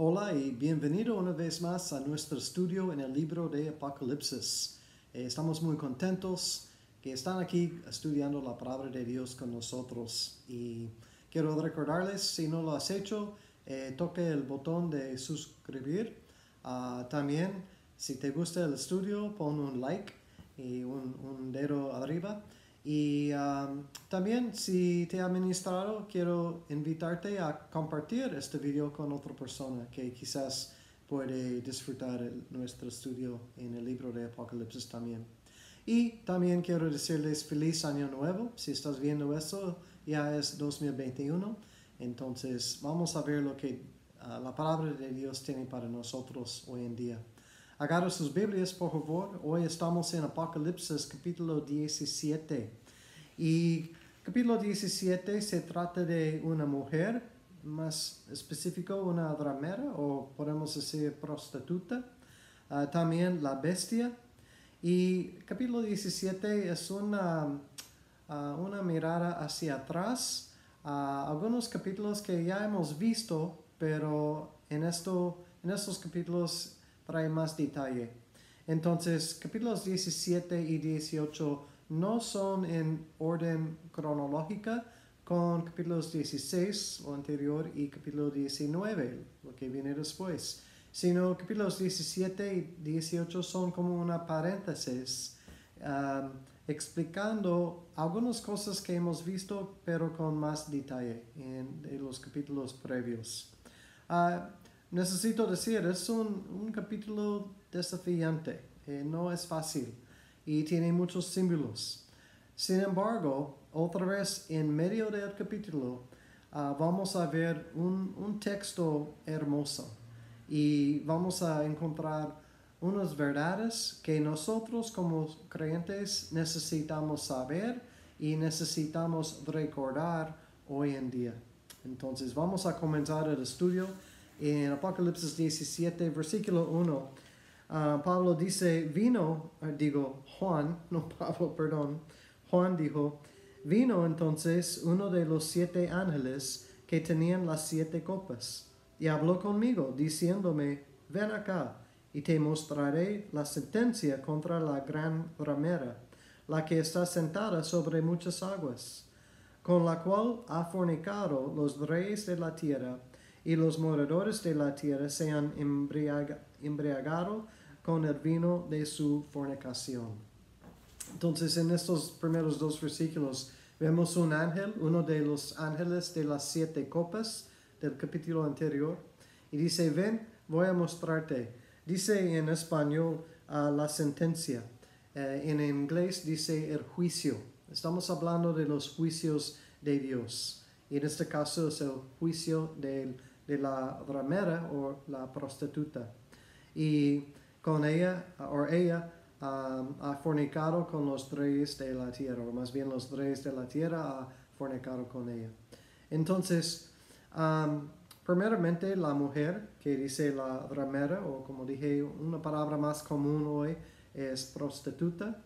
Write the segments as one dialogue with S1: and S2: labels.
S1: Hola y bienvenido una vez más a nuestro estudio en el libro de Apocalipsis. Eh, estamos muy contentos que están aquí estudiando la palabra de Dios con nosotros y quiero recordarles, si no lo has hecho, eh, toque el botón de suscribir. Ah, también, si te gusta el estudio, pon un like y un, un dedo arriba. Y um, también si te ha ministrado, quiero invitarte a compartir este video con otra persona que quizás puede disfrutar de nuestro estudio en el libro de Apocalipsis también. Y también quiero decirles feliz año nuevo. Si estás viendo esto, ya es 2021. Entonces vamos a ver lo que uh, la palabra de Dios tiene para nosotros hoy en día. Agarra sus Biblias, por favor. Hoy estamos en Apocalipsis capítulo 17. Y capítulo 17 se trata de una mujer, más específico una dramera o podemos decir prostituta. Ah, también la bestia. Y capítulo 17 es una, ah, una mirada hacia atrás a algunos capítulos que ya hemos visto, pero en, esto, en estos capítulos trae más detalle. Entonces, capítulos 17 y 18 no son en orden cronológica con capítulos 16 o anterior y capítulo 19, lo que viene después, sino capítulos 17 y 18 son como una paréntesis um, explicando algunas cosas que hemos visto pero con más detalle en, los capítulos previos. Uh, necesito decir, es un, un capítulo desafiante, eh, no es fácil y tiene muchos símbolos. Sin embargo, otra vez en medio del capítulo ah, vamos a ver un, un, texto hermoso y vamos a encontrar unas verdades que nosotros como creyentes necesitamos saber y necesitamos recordar hoy en día. Entonces vamos a comenzar el estudio en Apocalipsis 17, versículo 1. Ah, Pablo dice, vino, ah, digo, Juan, no Pablo, perdón, Juan dijo, vino entonces uno de los siete ángeles que tenían las siete copas, y habló conmigo, diciéndome, ven acá, y te mostraré la sentencia contra la gran ramera, la que está sentada sobre muchas aguas, con la cual ha fornicado los reyes de la tierra, y los moradores de la tierra se han embriagado con el vino de su fornicación. Entonces, en estos primeros dos versículos vemos un ángel, uno de los ángeles de las siete copas del capítulo anterior, y dice, ven, voy a mostrarte. Dice en español uh, la sentencia, uh, en inglés dice el juicio. Estamos hablando de los juicios de Dios. Y en este caso es el juicio de, de la ramera o la prostituta. Y con ella, o ella um, ha fornicado con los reyes de la tierra, o más bien los reyes de la tierra ha fornicado con ella. Entonces, um, primeramente la mujer, que dice la ramera, o como dije, una palabra más común hoy es prostituta.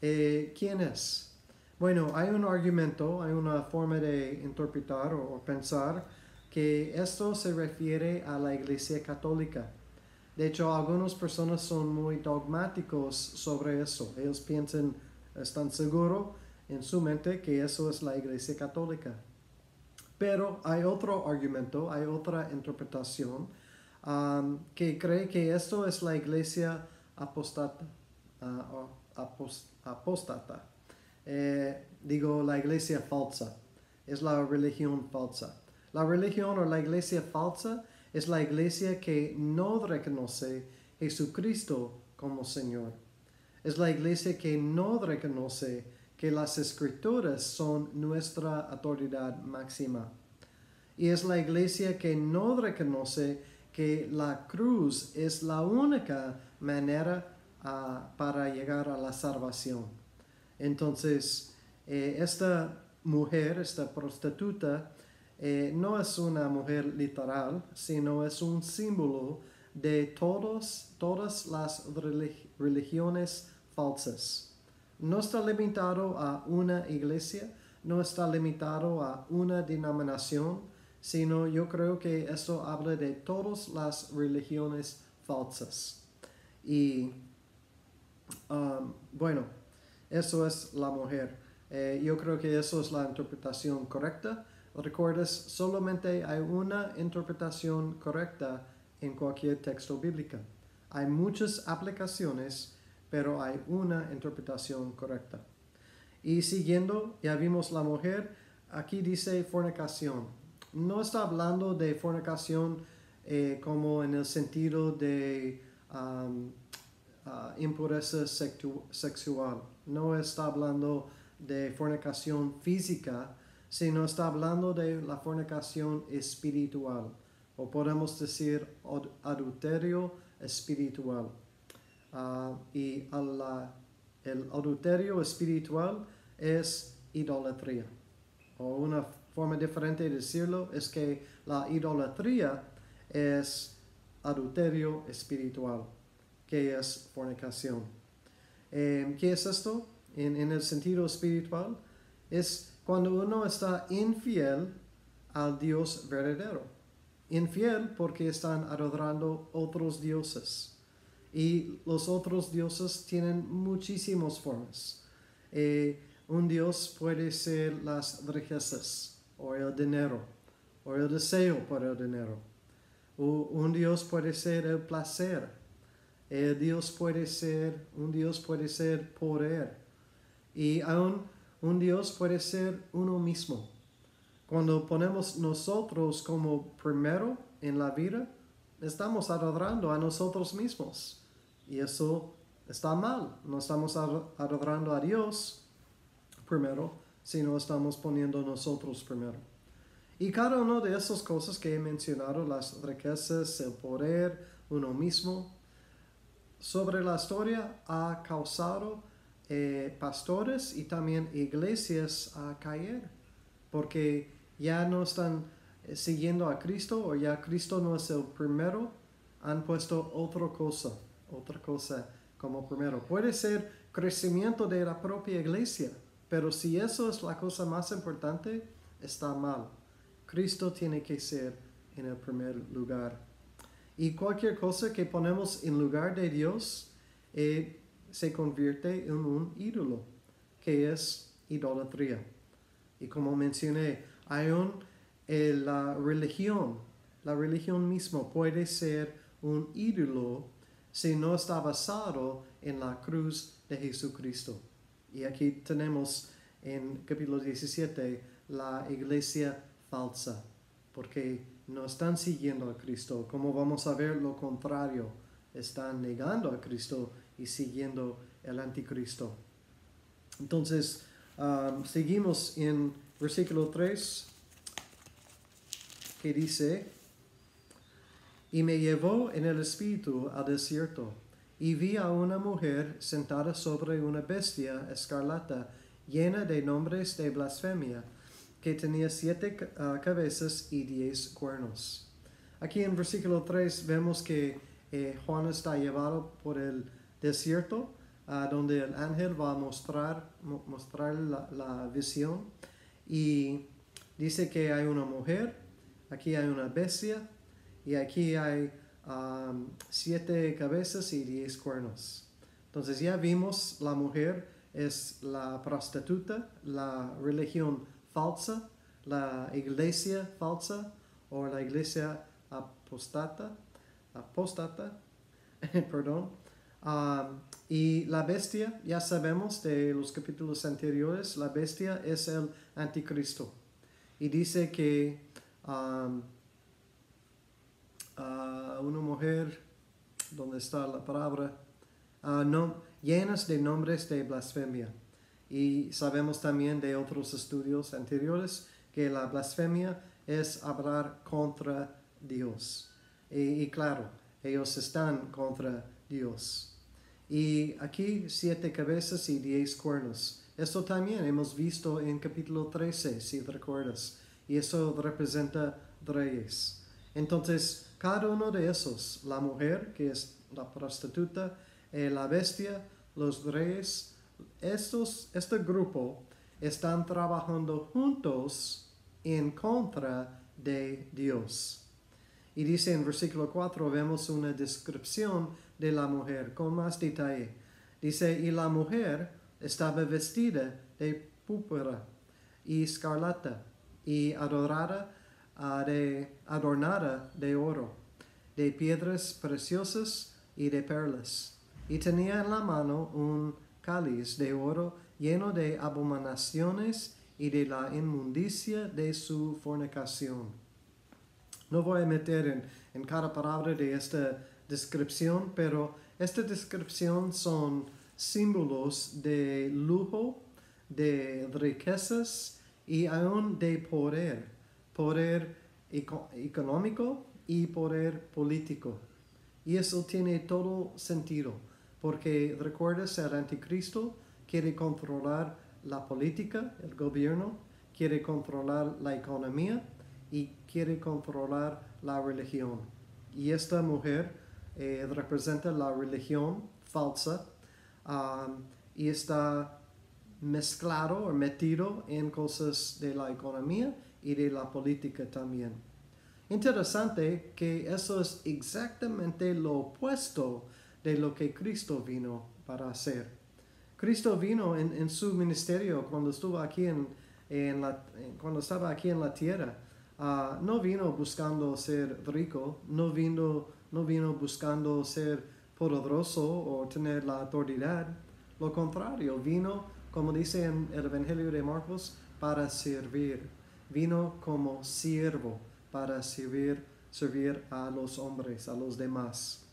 S1: Eh, ¿Quién es? Bueno, hay un argumento, hay una forma de interpretar o pensar que esto se refiere a la Iglesia Católica. De hecho, algunas personas son muy dogmáticos sobre eso. Ellos piensan, están seguros en su mente que eso es la Iglesia Católica. Pero hay otro argumento, hay otra interpretación um, que cree que esto es la Iglesia apostata. Uh, apostata. Eh, digo, la Iglesia falsa. Es la religión falsa. La religión o la Iglesia falsa es la iglesia que no reconoce Jesucristo como Señor. Es la iglesia que no reconoce que las escrituras son nuestra autoridad máxima. Y es la iglesia que no reconoce que la cruz es la única manera ah, para llegar a la salvación. Entonces, eh, esta mujer, esta prostituta, eh, no es una mujer literal, sino es un símbolo de todos, todas las religiones falsas. No está limitado a una iglesia, no está limitado a una denominación, sino yo creo que esto habla de todas las religiones falsas. Y um, bueno, eso es la mujer. Eh, yo creo que eso es la interpretación correcta. Recuerdes, solamente hay una interpretación correcta en cualquier texto bíblico. Hay muchas aplicaciones, pero hay una interpretación correcta. Y siguiendo, ya vimos la mujer, aquí dice fornicación. No está hablando de fornicación eh, como en el sentido de um, uh, impureza sexual. No está hablando de fornicación física, sino está hablando de la fornicación espiritual, o podemos decir adulterio espiritual. Uh, y el adulterio espiritual es idolatría. O una forma diferente de decirlo es que la idolatría es adulterio espiritual, que es fornicación. Eh, ¿Qué es esto? En, en, el sentido espiritual, es cuando uno está infiel al Dios verdadero. Infiel porque están adorando otros dioses. Y los otros dioses tienen muchísimas formas. Eh, un dios puede ser las riquezas o el dinero o el deseo por el dinero un Dios puede ser el placer. El Dios puede ser, un Dios puede ser poder. Y aún un Dios puede ser uno mismo. Cuando ponemos nosotros como primero en la vida, estamos adorando a nosotros mismos. Y eso está mal. No estamos adorando a Dios primero, sino estamos poniendo nosotros primero. Y cada una de esas cosas que he mencionado, las riquezas, el poder, uno mismo, sobre la historia ha causado eh, pastores y también iglesias a caer, porque ya no están eh, siguiendo a Cristo o ya Cristo no es el primero, han puesto otra cosa, otra cosa como primero. Puede ser crecimiento de la propia iglesia, pero si eso es la cosa más importante, está mal. Cristo tiene que ser en el primer lugar. Y cualquier cosa que ponemos en lugar de Dios eh, se convierte en un ídolo, que es idolatría. Y como mencioné, hay un, eh, la religión, la religión misma puede ser un ídolo si no está basado en la cruz de Jesucristo. Y aquí tenemos en capítulo 17 la iglesia falsa, porque no están siguiendo a Cristo. Como vamos a ver lo contrario, están negando a Cristo y siguiendo el anticristo. Entonces, um, seguimos en versículo 3, que dice, y me llevó en el espíritu al desierto, y vi a una mujer sentada sobre una bestia escarlata, llena de nombres de blasfemia, que tenía siete ah, cabezas y diez cuernos. Aquí en versículo 3 vemos que eh, Juan está llevado por el desierto, ah, donde el ángel va a mostrar, mostrar la, visión. Y dice que hay una mujer, aquí hay una bestia, y aquí hay siete cabezas y diez cuernos. Entonces ya vimos la mujer es la prostituta, la religión falsa, la iglesia falsa o la iglesia apostata, apostata, perdón. Y la bestia, ya sabemos de los capítulos anteriores, la bestia es el anticristo. Y dice que um, uh, una mujer, donde está la palabra? Uh, no, llenas de nombres de blasfemia. Y sabemos también de otros estudios anteriores que la blasfemia es hablar contra Dios. Y, claro, ellos están contra Dios. Y aquí siete cabezas y diez cuernos. Esto también hemos visto en capítulo 13, si recuerdas. Y eso representa reyes. Entonces, cada uno de esos, la mujer, que es la prostituta, eh, la bestia, los reyes, estos, este grupo están trabajando juntos en contra de Dios. Y dice en versículo 4 vemos una descripción de la mujer con más detalle. Dice, y la mujer estaba vestida de púrpura y escarlata y adorada, uh, de, adornada de oro, de piedras preciosas y de perlas. Y tenía en la mano un cáliz de oro lleno de abominaciones y de la inmundicia de su fornicación. No voy a meter en, en cada palabra de esta descripción, pero esta descripción son símbolos de lujo, de riquezas y aún de poder, poder económico y poder político. Y eso tiene todo sentido, porque recuerdas, el anticristo quiere controlar la política, el gobierno, quiere controlar la economía y quiere controlar la religión. Y esta mujer eh, representa la religión falsa um, y está mezclado o metido en cosas de la economía y de la política también. Interesante que eso es exactamente lo opuesto de lo que Cristo vino para hacer. Cristo vino en, su ministerio cuando estuvo aquí en, cuando estaba aquí en la tierra. Ah, no vino buscando ser rico, no vino, no vino buscando ser poderoso o tener la autoridad. Lo contrario, vino, como dice en el Evangelio de Marcos, para servir. Vino como siervo para servir, servir a los hombres, a los demás.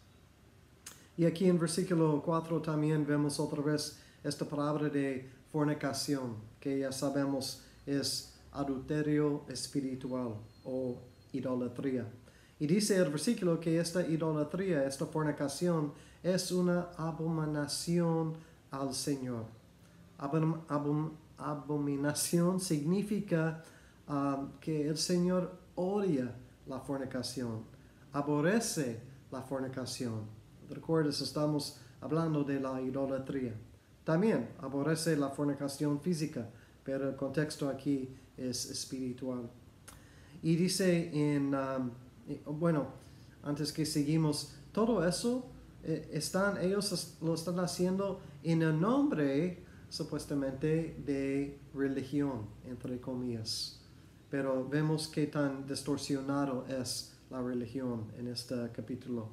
S1: Y aquí en versículo 4 también vemos otra vez esta palabra de fornicación, que ya sabemos es adulterio espiritual o idolatría. Y dice el versículo que esta idolatría, esta fornicación, es una abominación al Señor. abominación significa um, que el Señor odia la fornicación, aborrece la fornicación. Recuerdas, estamos hablando de la idolatría. También aborrece la fornicación física, pero el contexto aquí es espiritual. Y dice en, um, bueno, antes que seguimos, todo eso eh, están, ellos lo están haciendo en el nombre supuestamente de religión, entre comillas. Pero vemos qué tan distorsionado es la religión en este capítulo.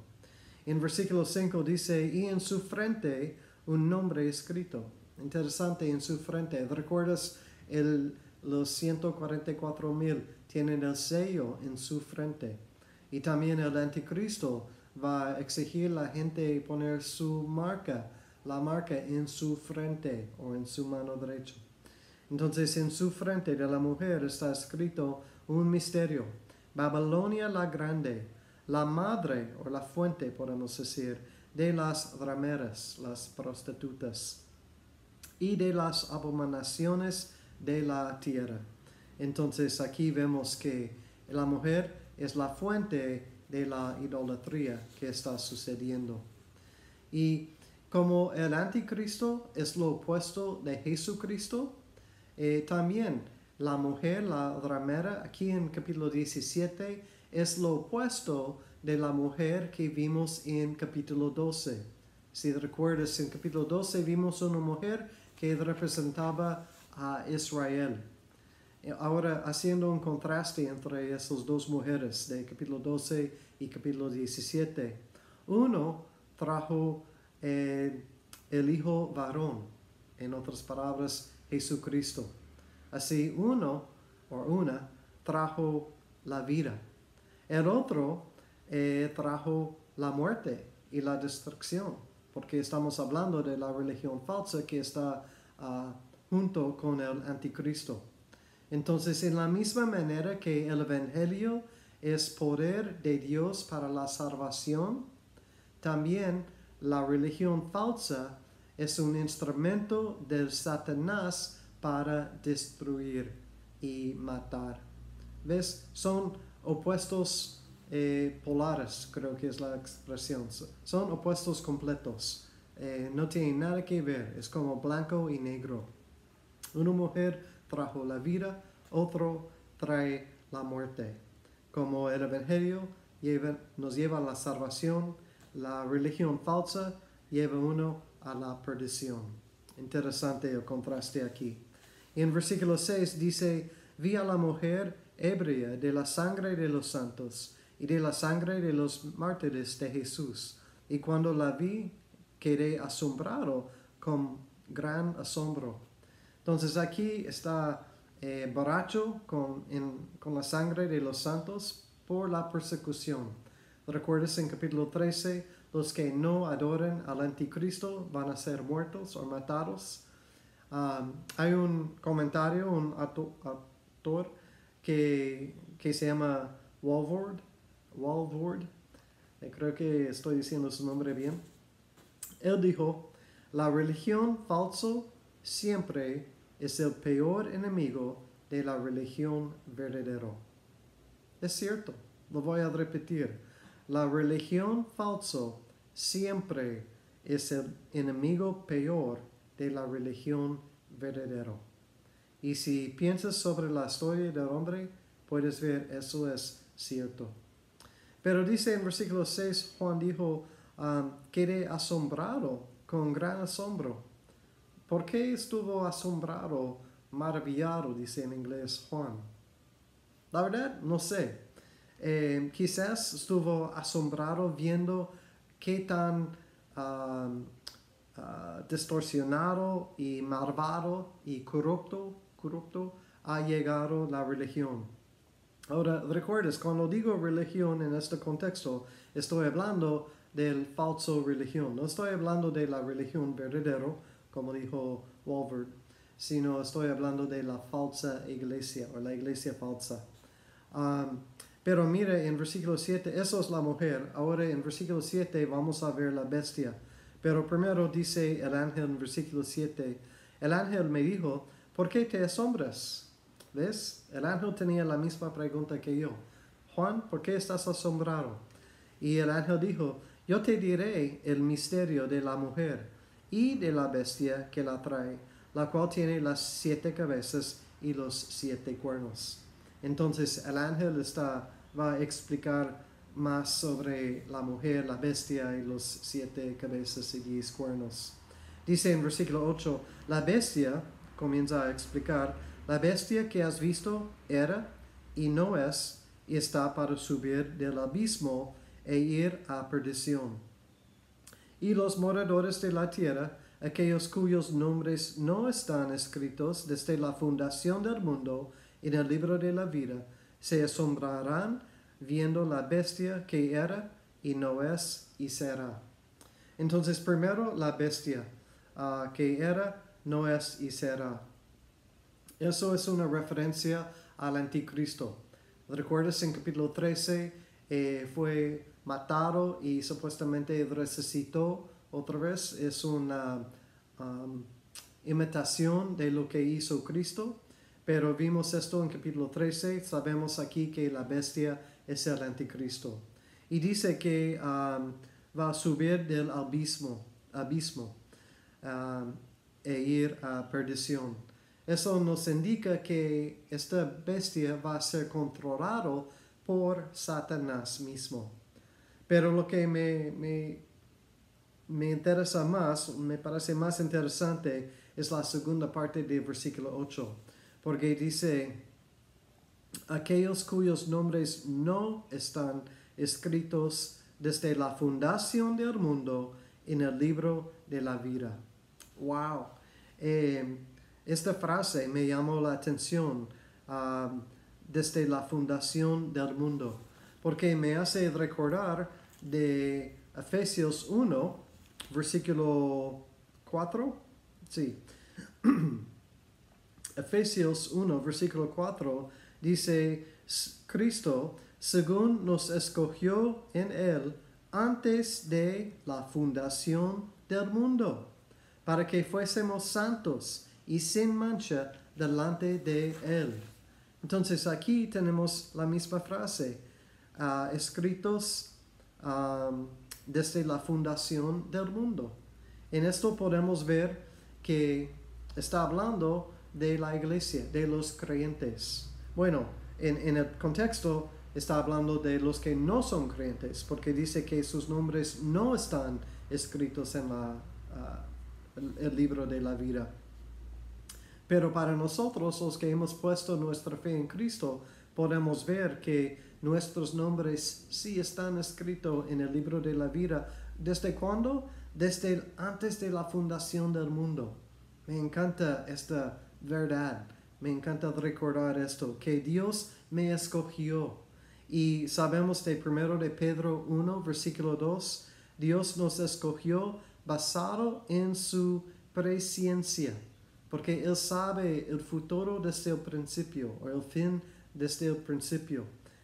S1: En versículo 5 dice, y en su frente un nombre escrito. Interesante en su frente. ¿Recuerdas el, los 144 mil tienen el sello en su frente? Y también el anticristo va a exigir a la gente poner su marca, la marca en su frente o en su mano derecha. Entonces en su frente de la mujer está escrito un misterio. Babilonia la grande, la madre o la fuente, podemos decir, de las rameras, las prostitutas, y de las abominaciones de la tierra. Entonces aquí vemos que la mujer es la fuente de la idolatría que está sucediendo. Y como el anticristo es lo opuesto de Jesucristo, eh, también la mujer, la ramera, aquí en capítulo 17, es lo opuesto de la mujer que vimos en capítulo 12. Si recuerdas, en capítulo 12 vimos una mujer que representaba a Israel. Ahora, haciendo un contraste entre esas dos mujeres de capítulo 12 y capítulo 17, uno trajo eh, el hijo varón, en otras palabras, Jesucristo. Así, uno o una trajo la vida. El otro eh, trajo la muerte y la destrucción, porque estamos hablando de la religión falsa que está ah, junto con el anticristo. Entonces, en la misma manera que el Evangelio es poder de Dios para la salvación, también la religión falsa es un instrumento del Satanás para destruir y matar. ¿Ves? Son opuestos eh, polares, creo que es la expresión. Son opuestos completos. Eh, no tienen nada que ver, es como blanco y negro. Una mujer trajo la vida, otro trae la muerte. como el Evangelio nos lleva a la salvación, la religión falsa lleva uno a la perdición. Interesante el contraste aquí. Y en versículo 6 dice, vi a la mujer ebria de la sangre de los santos y de la sangre de los mártires de Jesús. Y cuando la vi, quedé asombrado con gran asombro. Entonces aquí está eh, borracho con, en- con la sangre de los santos por la persecución. ¿Recuerdas en capítulo 13? Los que no adoren al anticristo van a ser muertos o matados. Um, hay un comentario, un auto- autor que, que se llama Walford, Walford, eh, creo que estoy diciendo su nombre bien. Él dijo, la religión falso siempre es el peor enemigo de la religión verdadero. Es cierto, lo voy a repetir. La religión falso siempre es el enemigo peor de la religión verdadero. Y si piensas sobre la historia del hombre, puedes ver eso es cierto. Pero dice en versículo 6, Juan dijo, um, quedé asombrado con gran asombro. ¿Por qué estuvo asombrado, maravillado, dice en inglés Juan? La verdad, no sé. Eh, quizás estuvo asombrado viendo qué tan um, ah, distorsionado y malvado y corrupto, corrupto ha llegado la religión. Ahora, recuerdes, cuando digo religión en este contexto, estoy hablando del falso religión. No estoy hablando de la religión verdadero, como dijo Walford, sino estoy hablando de la falsa iglesia o la iglesia falsa. Um, pero mire, en versículo 7, eso es la mujer. Ahora en versículo 7 vamos a ver la bestia. Pero primero dice el ángel en versículo 7, el ángel me dijo, ¿por qué te asombras? ¿Ves? El ángel tenía la misma pregunta que yo. Juan, ¿por qué estás asombrado? Y el ángel dijo, yo te diré el misterio de la mujer y de la bestia que la trae, la cual tiene las siete cabezas y los siete cuernos. Entonces el ángel está, va a explicar más sobre la mujer, la bestia y los siete cabezas y diez cuernos. Dice en versículo 8, la bestia, comienza a explicar, la bestia que has visto era y no es y está para subir del abismo e ir a perdición. Y los moradores de la tierra, aquellos cuyos nombres no están escritos desde la fundación del mundo en el libro de la vida, se asombrarán viendo la bestia que era y no es y será. Entonces, primero la bestia ah, que era, no es y será. Eso es una referencia al anticristo. ¿Recuerdas en capítulo 13? eh, fue matado y supuestamente resucitó otra vez. Es una um, imitación de lo que hizo Cristo. Pero vimos esto en capítulo 13. Sabemos aquí que la bestia es el anticristo. Y dice que um, va a subir del abismo, abismo um, e ir a perdición. Eso nos indica que esta bestia va a ser controlado por Satanás mismo. Pero lo que me, me, me interesa más, me parece más interesante, es la segunda parte del versículo 8, porque dice, aquellos cuyos nombres no están escritos desde la fundación del mundo en el libro de la vida. ¡Wow! Eh, esta frase me llamó la atención um, desde la fundación del mundo, porque me hace recordar de Efesios 1, versículo 4. Sí. Efesios 1, versículo 4 dice, Cristo, según nos escogió en Él antes de la fundación del mundo, para que fuésemos santos y sin mancha delante de Él. Entonces aquí tenemos la misma frase, uh, escritos desde la fundación del mundo. En esto podemos ver que está hablando de la iglesia, de los creyentes. Bueno, en, en el contexto está hablando de los que no son creyentes, porque dice que sus nombres no están escritos en la, ah, el libro de la vida. Pero para nosotros, los que hemos puesto nuestra fe en Cristo, podemos ver que nuestros nombres sí están escritos en el libro de la vida. ¿Desde cuándo? Desde antes de la fundación del mundo. Me encanta esta verdad. Me encanta recordar esto, que Dios me escogió. Y sabemos de primero de Pedro 1, versículo 2, Dios nos escogió basado en su presencia porque Él sabe el futuro desde el principio, o el fin desde el principio.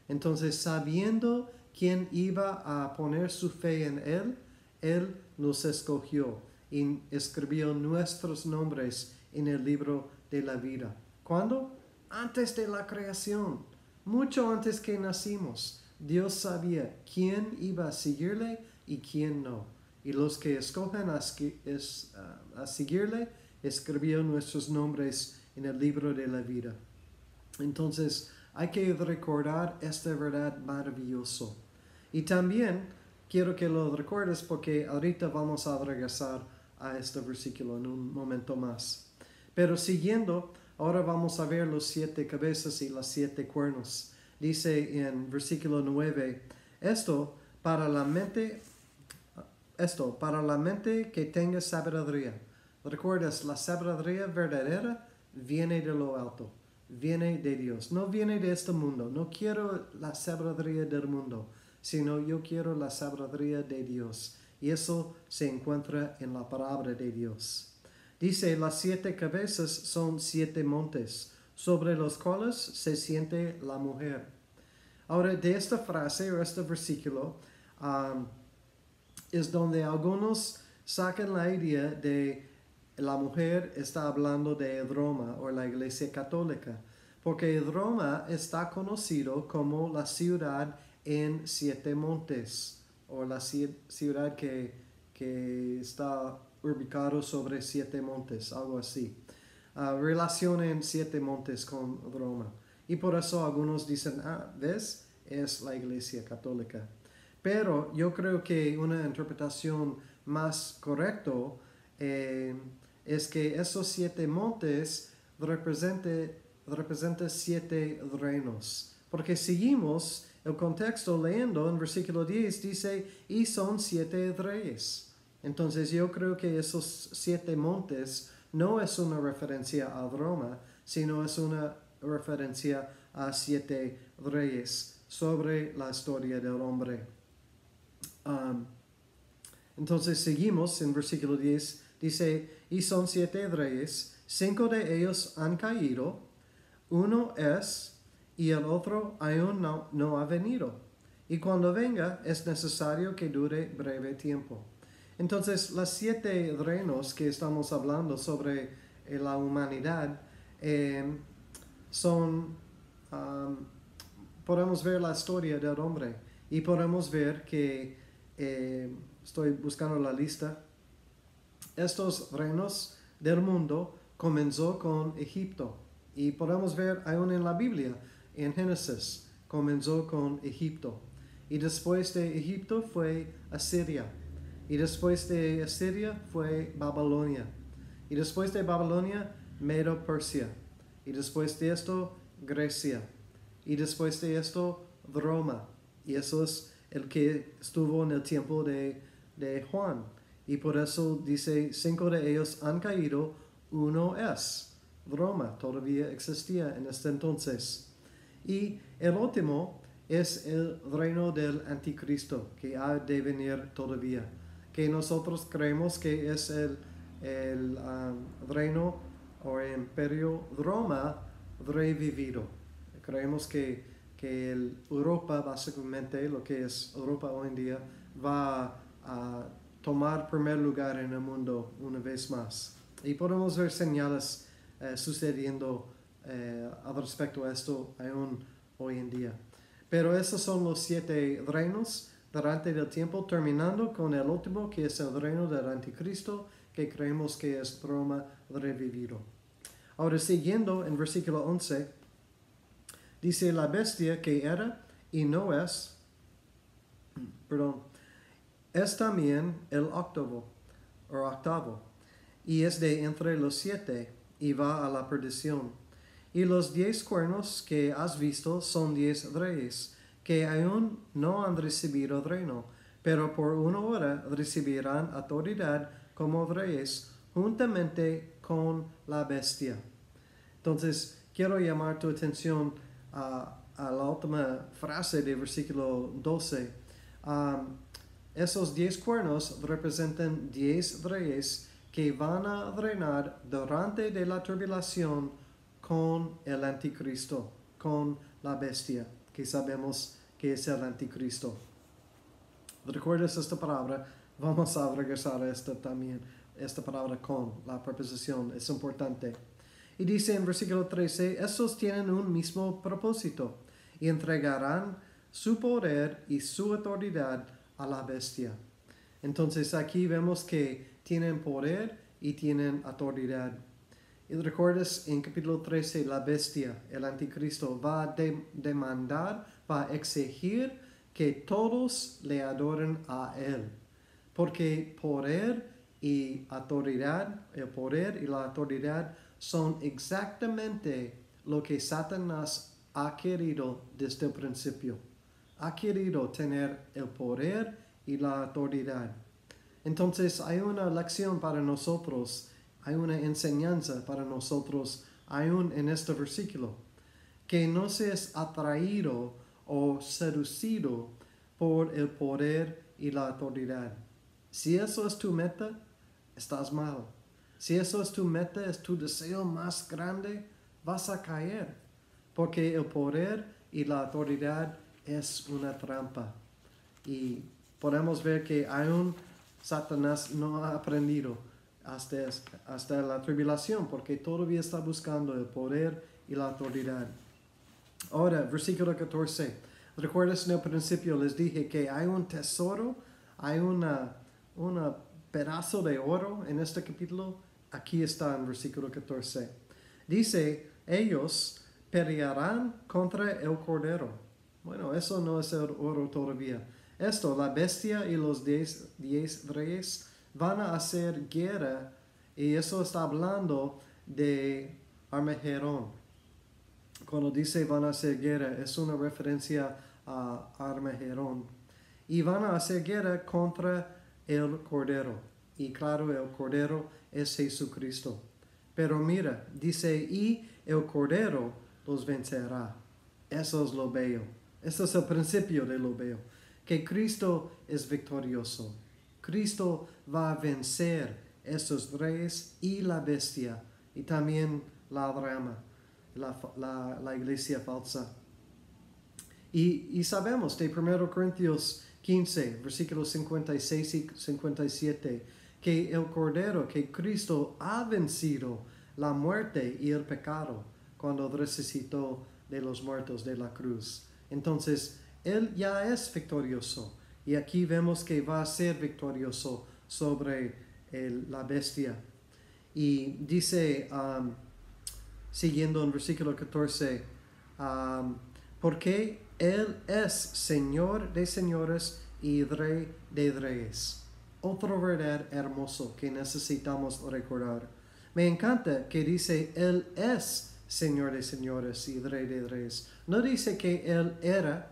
S1: Entonces, sabiendo quién iba a poner su fe en Él, Él nos escogió y escribió nuestros nombres en el libro de la vida. ¿Cuándo? Antes de la creación, mucho antes que nacimos. Dios sabía quién iba a seguirle y quién no. Y los que escogen a, a seguirle, escribió nuestros nombres en el libro de la vida. Entonces, hay que recordar esta verdad maravillosa. Y también quiero que lo recuerdes porque ahorita vamos a regresar a este versículo en un momento más. Pero siguiendo, ahora vamos a ver los siete cabezas y los siete cuernos. Dice en versículo 9, esto para la mente, esto para la mente que tenga sabiduría Recuerdas, la sabiduría verdadera viene de lo alto, viene de Dios, no viene de este mundo. No quiero la sabiduría del mundo, sino yo quiero la sabiduría de Dios. Y eso se encuentra en la palabra de Dios. Dice, las siete cabezas son siete montes, sobre los cuales se siente la mujer. Ahora, de esta frase o este versículo, um, es donde algunos sacan la idea de la mujer está hablando de Roma o la iglesia católica, porque Roma está conocido como la ciudad en siete montes, o la ciudad que, que está ubicado sobre siete montes, algo así. Uh, relacionan siete montes con Roma. Y por eso algunos dicen, ah, ¿ves? Es la iglesia católica. Pero yo creo que una interpretación más correcta eh, es que esos siete montes representan siete reinos. Porque seguimos el contexto leyendo en versículo 10, dice, y son siete reyes. Entonces yo creo que esos siete montes no es una referencia a Roma, sino es una referencia a siete reyes sobre la historia del hombre. Um, entonces seguimos en versículo 10, dice, y son siete reyes, cinco de ellos han caído, uno es y el otro aún no, ha venido. Y cuando venga es necesario que dure breve tiempo. Entonces, las siete reinos que estamos hablando sobre eh, la humanidad eh, son, podemos ver la historia del hombre y podemos ver que, eh, estoy buscando la lista, estos reinos del mundo comenzó con Egipto. Y podemos ver aún en la Biblia, en Génesis, comenzó con Egipto. Y después de Egipto fue Asiria. Y después de Asiria fue Babilonia. Y después de Babilonia, Medo-Persia. Y después de esto, Grecia. Y después de esto, Roma. Y eso es el que estuvo en el tiempo de, de Juan y por eso dice, cinco de ellos han caído, uno es. Roma todavía existía en este entonces. Y el último es el reino del anticristo, que ha de venir todavía, que nosotros creemos que es el, el um, reino o imperio Roma revivido. Creemos que, que Europa, básicamente, lo que es Europa hoy en día, va a tomar primer lugar en el mundo una vez más. Y podemos ver señales eh, sucediendo eh, al respecto a esto aún hoy en día. Pero esos son los siete reinos durante el tiempo, terminando con el último, que es el reino del anticristo, que creemos que es Roma revivido. Ahora, siguiendo en versículo 11, dice la bestia que era y no es, perdón, es también el octavo, o octavo, y es de entre los siete, y va a la perdición. Y los diez cuernos que has visto son diez reyes, que aún no han recibido reino, pero por una hora recibirán autoridad como reyes, juntamente con la bestia. Entonces, quiero llamar tu atención a, la última frase del versículo 12. Esos diez cuernos representan diez reyes que van a reinar durante de la tribulación con el anticristo, con la bestia, que sabemos que es el anticristo. ¿Recuerdas esta palabra? Vamos a regresar a esta también. Esta palabra con, la preposición, es importante. Y dice en versículo 13, estos tienen un mismo propósito y entregarán su poder y su autoridad a la bestia. Entonces aquí vemos que tienen poder y tienen autoridad. Y recuerdas en capítulo 13, la bestia, el anticristo, va a demandar, va a exigir que todos le adoren a él. Porque poder y autoridad, el poder y la autoridad son exactamente lo que Satanás ha querido desde el principio. Ha querido tener el poder y la autoridad. Entonces hay una lección para nosotros, hay una enseñanza para nosotros, aún en este versículo, que no seas atraído o seducido por el poder y la autoridad. Si eso es tu meta, estás mal. Si eso es tu meta, es tu deseo más grande, vas a caer. Porque el poder y la autoridad es una trampa. Y podemos ver que aún Satanás no ha aprendido hasta, hasta la tribulación, porque todavía está buscando el poder y la autoridad. Ahora, versículo 14. ¿Recuerdas en el principio les dije que hay un tesoro, hay una, un pedazo de oro en este capítulo? Aquí está en versículo 14. Dice, ellos pelearán contra el cordero. Bueno, eso no es el oro todavía. Esto, la bestia y los diez, diez reyes van a hacer guerra y eso está hablando de Armagedón. Cuando dice van a hacer guerra, es una referencia a Armagedón. Y van a hacer guerra contra el Cordero. Y claro, el Cordero es Jesucristo. Pero mira, dice, y el Cordero los vencerá. Eso es lo bello. Eso es el principio de lo bello que Cristo es victorioso. Cristo va a vencer esos reyes y la bestia y también la rama, la, iglesia falsa. Y, y, sabemos de 1 Corintios 15, versículos 56 y 57, que el Cordero, que Cristo ha vencido la muerte y el pecado cuando resucitó de los muertos de la cruz. Entonces, él ya es victorioso. Y aquí vemos que va a ser victorioso sobre la bestia. Y dice, um, siguiendo en versículo 14, um, porque Él es Señor de señores y Rey de reyes. Otro verdad hermoso que necesitamos recordar. Me encanta que dice, Él es Señor de señores y Rey de reyes. No dice que Él era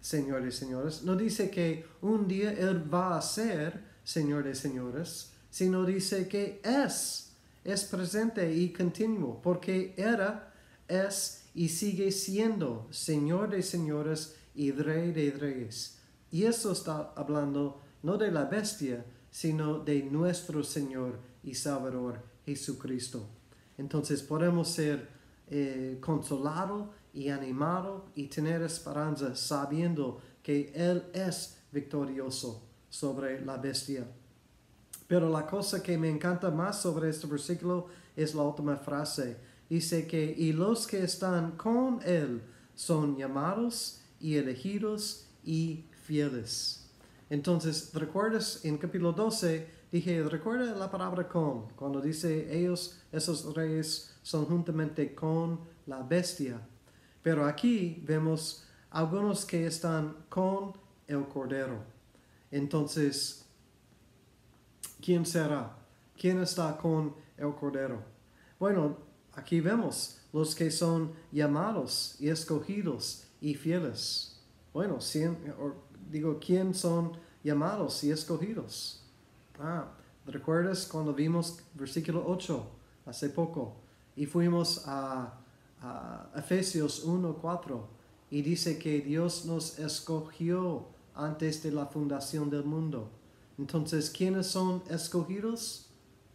S1: señores y señores, no dice que un día Él va a ser Señor de señores, sino dice que es, es presente y continuo, porque era, es y sigue siendo Señor de señores y Rey de reyes. Y eso está hablando no de la bestia, sino de nuestro Señor y Salvador Jesucristo. Entonces podemos ser eh, consolados y animado y tener esperanza sabiendo que Él es victorioso sobre la bestia. Pero la cosa que me encanta más sobre este versículo es la última frase. Dice que y los que están con Él son llamados y elegidos y fieles. Entonces, ¿recuerdas en capítulo 12? Dije, recuerda la palabra con, cuando dice ellos, esos reyes son juntamente con la bestia. Pero aquí vemos algunos que están con el Cordero. Entonces, ¿quién será? ¿Quién está con el Cordero? Bueno, aquí vemos los que son llamados y escogidos y fieles. Bueno, digo, ¿quién son llamados y escogidos? Ah, ¿recuerdas cuando vimos versículo 8 hace poco? Y fuimos a, a Efesios 1.4 y dice que Dios nos escogió antes de la fundación del mundo. Entonces, ¿quiénes son escogidos?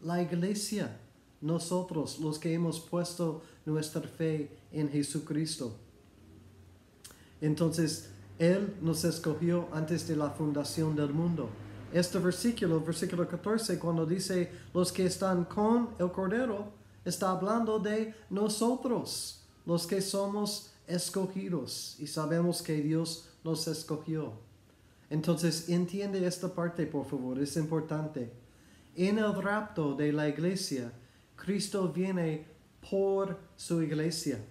S1: La iglesia, nosotros, los que hemos puesto nuestra fe en Jesucristo. Entonces, Él nos escogió antes de la fundación del mundo. Este versículo, versículo 14, cuando dice los que están con el Cordero, está hablando de nosotros, los que somos escogidos y sabemos que Dios nos escogió. Entonces entiende esta parte, por favor, es importante. En el rapto de la iglesia, Cristo viene por su iglesia.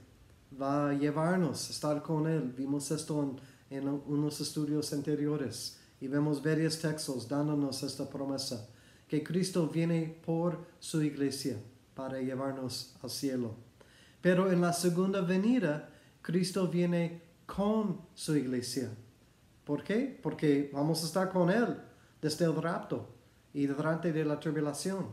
S1: Va a llevarnos estar con Él. Vimos esto en unos estudios anteriores y vemos varios textos dándonos esta promesa, que Cristo viene por su iglesia para llevarnos al cielo. Pero en la segunda venida, Cristo viene con su iglesia. ¿Por qué? Porque vamos a estar con Él desde el rapto y durante de la tribulación.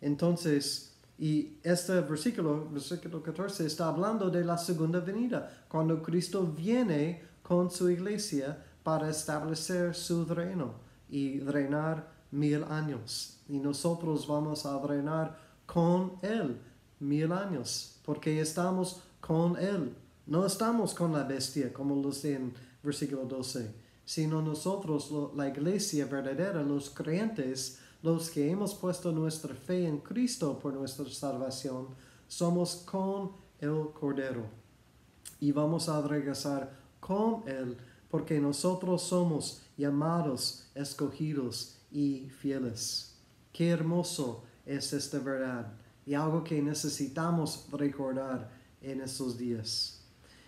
S1: Entonces, y este versículo, versículo 14, está hablando de la segunda venida, cuando Cristo viene con su iglesia para establecer su reino y reinar mil años. Y nosotros vamos a reinar con Él mil años, porque estamos con Él. No estamos con la bestia, como lo dice en versículo 12, sino nosotros, la iglesia verdadera, los creyentes, los que hemos puesto nuestra fe en Cristo por nuestra salvación, somos con el Cordero. Y vamos a regresar con Él, porque nosotros somos llamados, escogidos y fieles. Qué hermoso es esta verdad y algo que necesitamos recordar en estos días.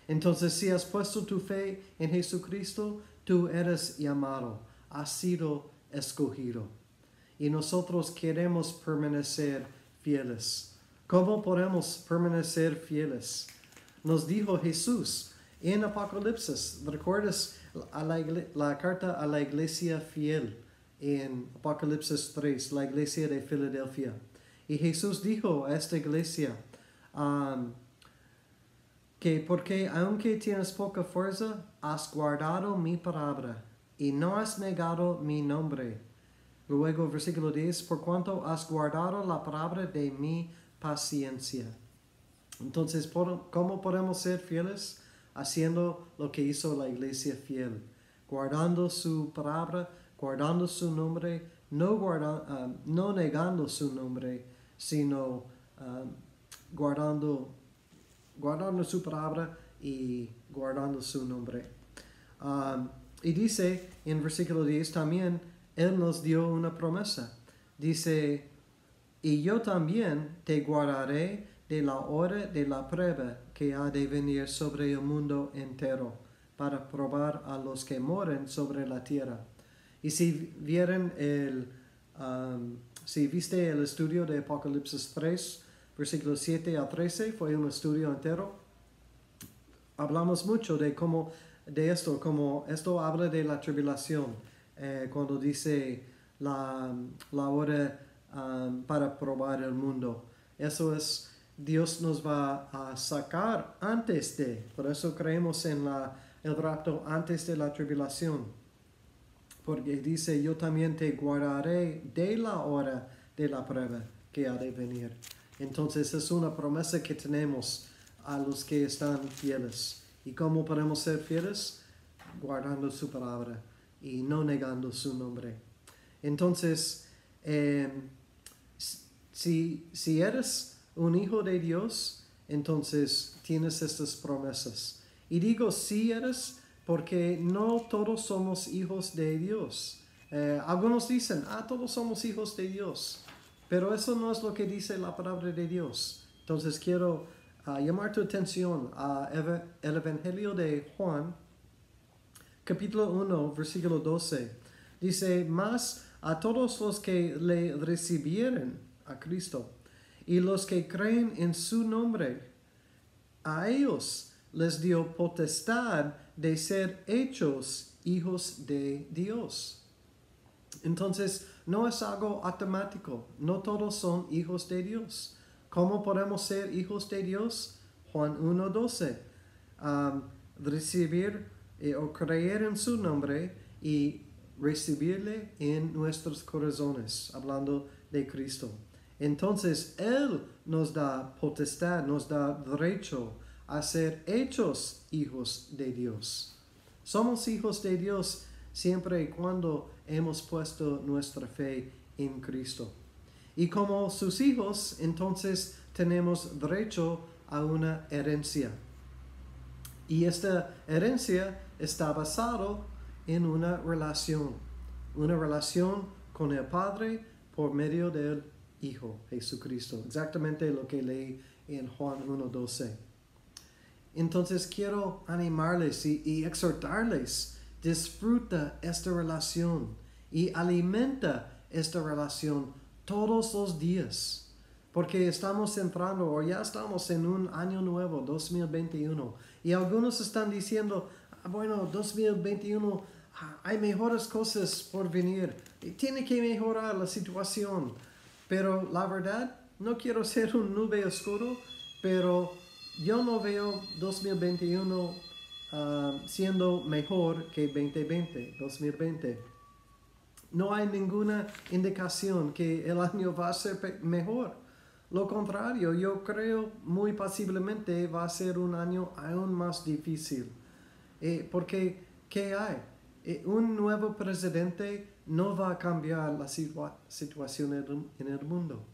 S1: Entonces, si has puesto tu fe en Jesucristo, tú eres llamado, has sido escogido. Y nosotros queremos permanecer fieles. ¿Cómo podemos permanecer fieles? Nos dijo Jesús en Apocalipsis. ¿Recuerdas la, carta a la iglesia fiel en Apocalipsis 3, la iglesia de Filadelfia? Y Jesús dijo a esta iglesia, um, que porque aunque tienes poca fuerza, has guardado mi palabra y no has negado mi nombre. Luego, versículo 10, por cuanto has guardado la palabra de mi paciencia. Entonces, ¿cómo podemos ser fieles? Haciendo lo que hizo la iglesia fiel, guardando su palabra, guardando su nombre, no, ah, no negando su nombre, sino ah, guardando guardando su palabra y guardando su nombre. Um, y dice en versículo 10 también, Él nos dio una promesa. Dice, y yo también te guardaré de la hora de la prueba que ha de venir sobre el mundo entero, para probar a los que moren sobre la tierra. Y si vieron el, um, si viste el estudio de Apocalipsis 3, versículos 7 a 13, fue un estudio entero. Hablamos mucho de cómo, de esto, como esto habla de la tribulación, eh, cuando dice la, la hora um, para probar el mundo. Eso es, Dios nos va a sacar antes de, por eso creemos en la, el rapto antes de la tribulación. Porque dice, yo también te guardaré de la hora de la prueba que ha de venir. Entonces es una promesa que tenemos a los que están fieles. ¿Y cómo podemos ser fieles? Guardando su palabra y no negando su nombre. Entonces, em, si, si eres un hijo de Dios, entonces tienes estas promesas. Y digo si eres porque no todos somos hijos de Dios. Eh, algunos dicen, ah, todos somos hijos de Dios. Pero eso no es lo que dice la palabra de Dios. Entonces quiero ah, llamar tu atención a el Evangelio de Juan, capítulo 1, versículo 12. Dice, más a todos los que le recibieron a Cristo y los que creen en su nombre, a ellos les dio potestad de ser hechos hijos de Dios. Entonces, no es algo automático, no todos son hijos de Dios. ¿Cómo podemos ser hijos de Dios? Juan 1.12. Um, recibir eh, o creer en su nombre y recibirle en nuestros corazones, hablando de Cristo. Entonces, Él nos da potestad, nos da derecho a ser hechos hijos de Dios. Somos hijos de Dios siempre y cuando hemos puesto nuestra fe en Cristo. Y como sus hijos, entonces tenemos derecho a una herencia. Y esta herencia está basada en una relación, una relación con el Padre por medio del Hijo Jesucristo. Exactamente lo que leí en Juan 1.12. Entonces quiero animarles y, exhortarles, disfruta esta relación y alimenta esta relación todos los días. Porque estamos entrando o ya estamos en un año nuevo, 2021. Y algunos están diciendo, ah, bueno, 2021 ah, hay mejores cosas por venir. Y tiene que mejorar la situación. Pero la verdad, no quiero ser un nube oscuro, pero yo no veo 2021 ah, siendo mejor que 2020, 2020. No hay ninguna indicación que el año va a ser mejor. Lo contrario, yo creo muy posiblemente va a ser un año aún más difícil. Eh, porque, ¿qué hay? Eh, un nuevo presidente no va a cambiar la situación en el mundo.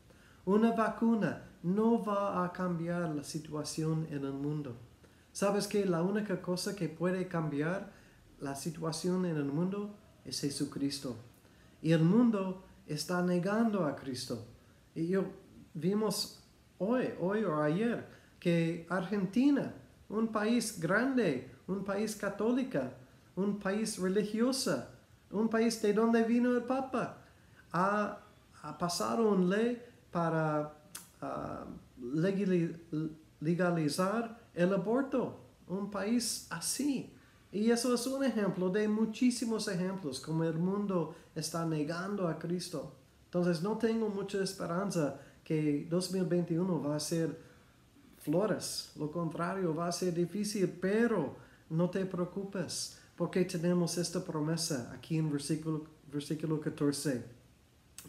S1: Una vacuna no va a cambiar la situación en el mundo. ¿Sabes que la única cosa que puede cambiar la situación en el mundo es Jesucristo? Y el mundo está negando a Cristo. Y yo vimos hoy, hoy o ayer, que Argentina, un país grande, un país católica, un país religioso, un país de donde vino el Papa, ha, ha pasado una ley para uh, legalizar el aborto. Un país así. Y eso es un ejemplo de muchísimos ejemplos como el mundo está negando a Cristo. Entonces no tengo mucha esperanza que 2021 va a ser flores. Lo contrario, va a ser difícil, pero no te preocupes porque tenemos esta promesa aquí en versículo, versículo 14.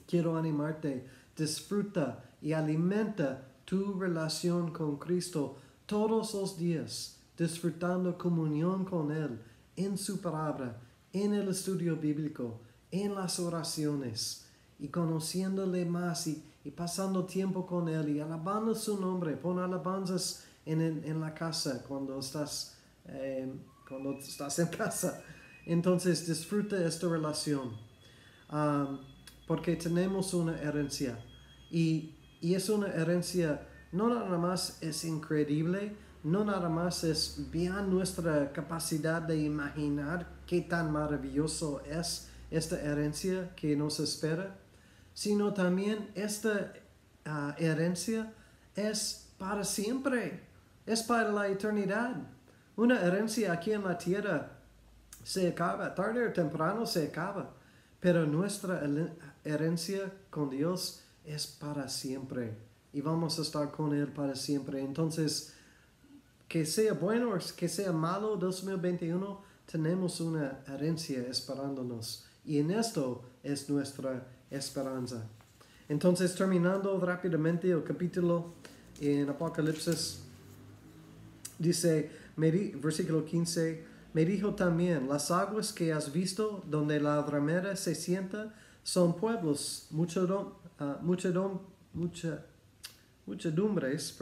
S1: Quiero animarte, disfruta y alimenta tu relación con Cristo todos los días disfrutando comunión con Él en su palabra, en el estudio bíblico, en las oraciones y conociéndole más y, pasando tiempo con Él y alabando su nombre. Pon alabanzas en, en la casa cuando estás, eh, cuando estás en casa. Entonces disfruta esta relación um, porque tenemos una herencia y, y es una herencia no nada más es increíble, no nada más es bien nuestra capacidad de imaginar qué tan maravilloso es esta herencia que nos espera, sino también esta ah, herencia es para siempre, es para la eternidad. Una herencia aquí en la tierra se acaba, tarde o temprano se acaba, pero nuestra herencia con Dios es para siempre y vamos a estar con Él para siempre. Entonces, que sea bueno o que sea malo 2021, tenemos una herencia esperándonos. Y en esto es nuestra esperanza. Entonces, terminando rápidamente el capítulo en Apocalipsis, dice, versículo 15, me dijo también, las aguas que has visto donde la ramera se sienta son pueblos, mucha, muchedumbres,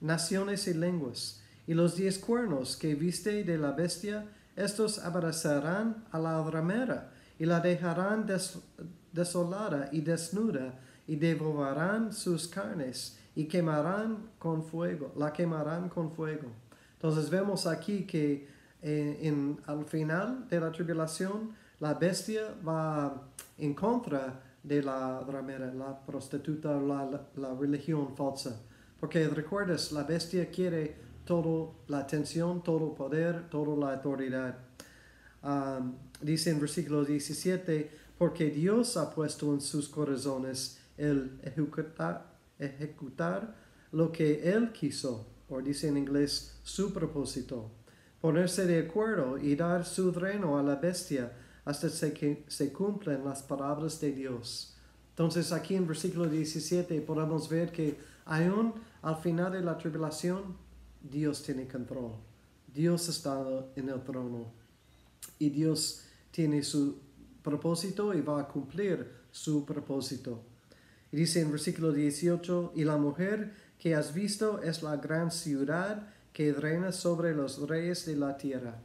S1: naciones y lenguas y los diez cuernos que viste de la bestia, estos abrazarán a la ramera y la dejarán desolada y desnuda y devorarán sus carnes y quemarán con fuego, la quemarán con fuego. Entonces vemos aquí que eh, en, al final de la tribulación, la bestia va en contra de la ramera, la prostituta, la, la, religión falsa. Porque recuerdas, la bestia quiere toda la atención, todo poder, toda la autoridad. Um, dice en versículo 17, porque Dios ha puesto en sus corazones el ejecutar, ejecutar lo que Él quiso, o dice en inglés su propósito, ponerse de acuerdo y dar su reino a la bestia hasta que se cumplen las palabras de Dios. Entonces aquí en versículo 17 podemos ver que aún al final de la tribulación, Dios tiene control. Dios está en el trono. Y Dios tiene su propósito y va a cumplir su propósito. Y dice en versículo 18, y la mujer que has visto es la gran ciudad que reina sobre los reyes de la tierra.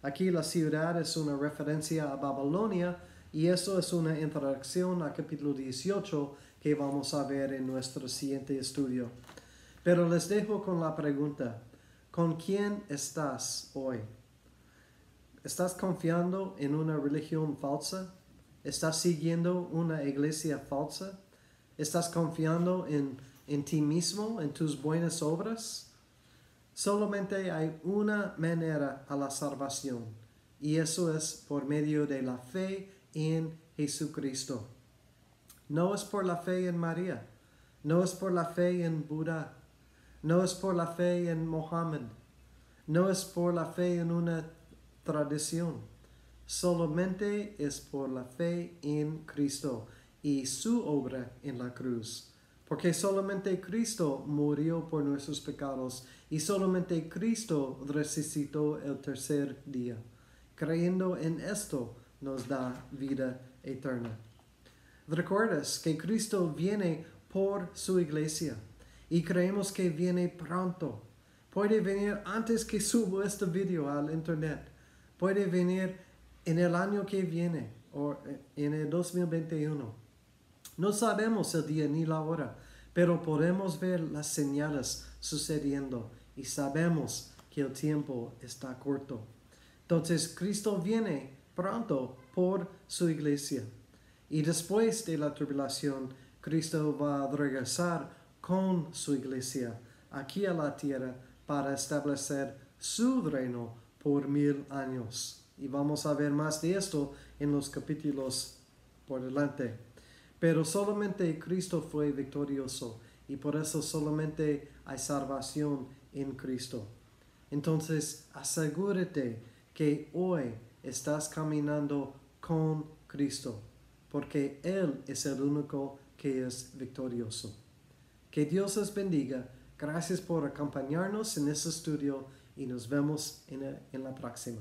S1: Aquí la ciudad es una referencia a Babilonia y eso es una interacción a capítulo 18 que vamos a ver en nuestro siguiente estudio. Pero les dejo con la pregunta, ¿con quién estás hoy? ¿Estás confiando en una religión falsa? ¿Estás siguiendo una iglesia falsa? ¿Estás confiando en, en ti mismo, en tus buenas obras? Solamente hay una manera a la salvación y eso es por medio de la fe en Jesucristo. No es por la fe en María, no es por la fe en Buda, no es por la fe en Mohammed, no es por la fe en una tradición, solamente es por la fe en Cristo y su obra en la cruz. Porque solamente Cristo murió por nuestros pecados y solamente Cristo resucitó el tercer día. Creyendo en esto nos da vida eterna. Recuerdas que Cristo viene por su iglesia y creemos que viene pronto. Puede venir antes que subo este video al internet. Puede venir en el año que viene o en el 2021. No sabemos el día ni la hora, pero podemos ver las señales sucediendo y sabemos que el tiempo está corto. Entonces Cristo viene pronto por su iglesia. Y después de la tribulación, Cristo va a regresar con su iglesia aquí a la tierra para establecer su reino por mil años. Y vamos a ver más de esto en los capítulos por delante. Pero solamente Cristo fue victorioso y por eso solamente hay salvación en Cristo. Entonces asegúrate que hoy estás caminando con Cristo, porque Él es el único que es victorioso. Que Dios les bendiga. Gracias por acompañarnos en este estudio y nos vemos en la próxima.